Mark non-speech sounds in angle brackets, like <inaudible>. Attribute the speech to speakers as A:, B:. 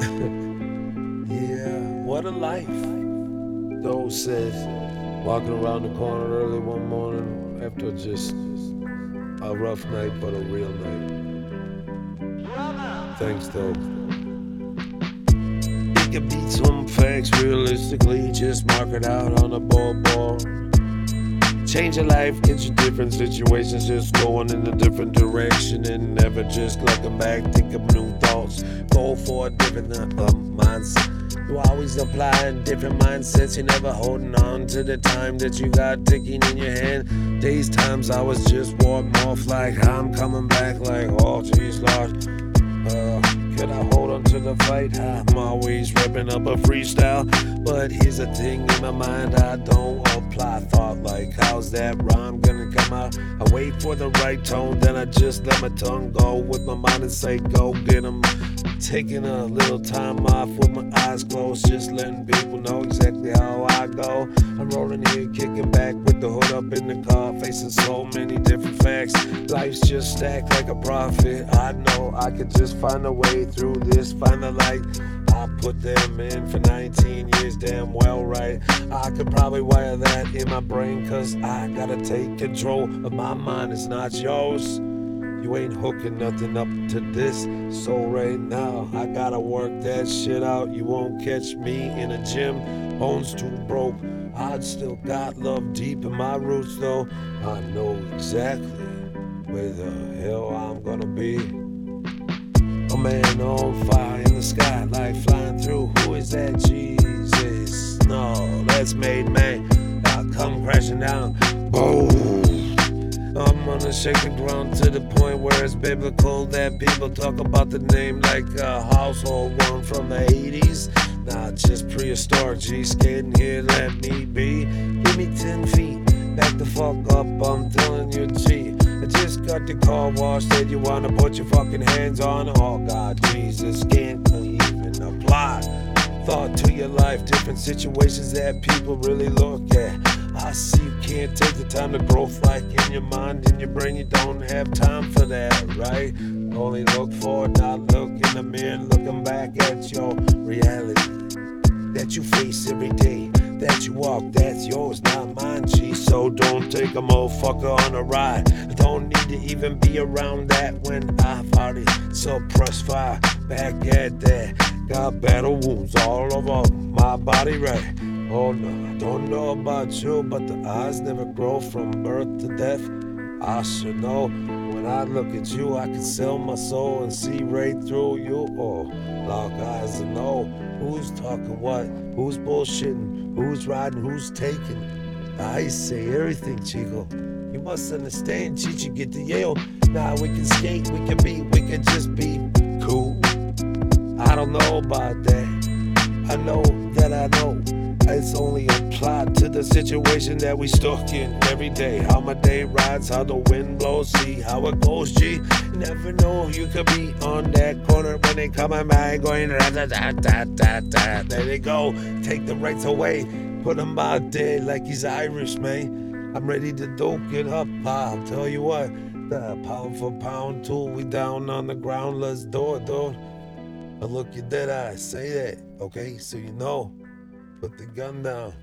A: <laughs> yeah, what a life. Doe said, walking around the corner early one morning after just a rough night, but a real night. Thanks, Doe. You beat some facts realistically, just mark it out on a board. Change your life, get you different situations, just going in a different direction and never just looking back. Think of new thoughts, go for a different uh, mindset. You always applying different mindsets, you never holding on to the time that you got ticking in your hand. Days, times I was just walking off like I'm coming back, like, oh, geez, Lord. Uh, could I hold on to the fight? I'm always ripping up a freestyle. But here's the thing in my mind, I don't apply thought like, how's that rhyme gonna come out? I wait for the right tone, then I just let my tongue go with my mind and say, go get 'em. Taking a little time off with my eyes closed, just letting people know exactly how I go. I'm rolling here, kicking back with the hood up in the car, facing so many different facts. Life's just stacked like a profit. I know I could just find a way through this, find the light. I put them in for 19 years, damn well right. I could probably wire that in my brain, cause I gotta take control of my mind, it's not yours. You ain't hooking nothing up to this. So right now, I gotta work that shit out. You won't catch me in a gym, bones too broke. I still got love deep in my roots, though. I know exactly where the hell I'm gonna be. A man on fire in the sky, like flying through. Who is that? Jesus. No, that's Mandman. I come crashing down. Boom. Shake the ground to the point where it's biblical that people talk about the name like a household one from the 80s. Not just prehistoric, G skating here, let me be. Give me 10 feet, back the fuck up, I'm telling you, G. I just got the car wash that you wanna put your fucking hands on. Oh God, Jesus, can't even apply thought to your life, different situations that people really look at. I see you can't take the time to growth like in your mind, in your brain, you don't have time for that, right? Only look forward, not look in the mirror, looking back at your reality that you face every day, that you walk, that's yours, not mine, G. So don't take a motherfucker on a ride. I don't need to even be around that when I've already suppressed fire. Back at that, got battle wounds all over my body, right? Oh no, I don't know about you, but the eyes never grow from birth to death. I should know. When I look at you, I can sell my soul and see right through you. Oh, lock eyes and know who's talking what, who's bullshitting, who's riding, who's taking. I say everything, Chico. You must understand, Chichi, get to Yale. Now we can skate, we can be, we can just be cool. I don't know about that. I know that I know. It's only applied to the situation that we stuck in every day. How my day rides, how the wind blows, see how it goes, G. Never know you could be on that corner when they coming by going da da da da da. There they go, take the rights away, put him out there like he's Irish, man. I'm ready to dope it up, I'll tell you what. The pound for pound tool, we down on the ground, let's do it, dude. I look you dead eye, say that, okay? So you know. Put the gun down.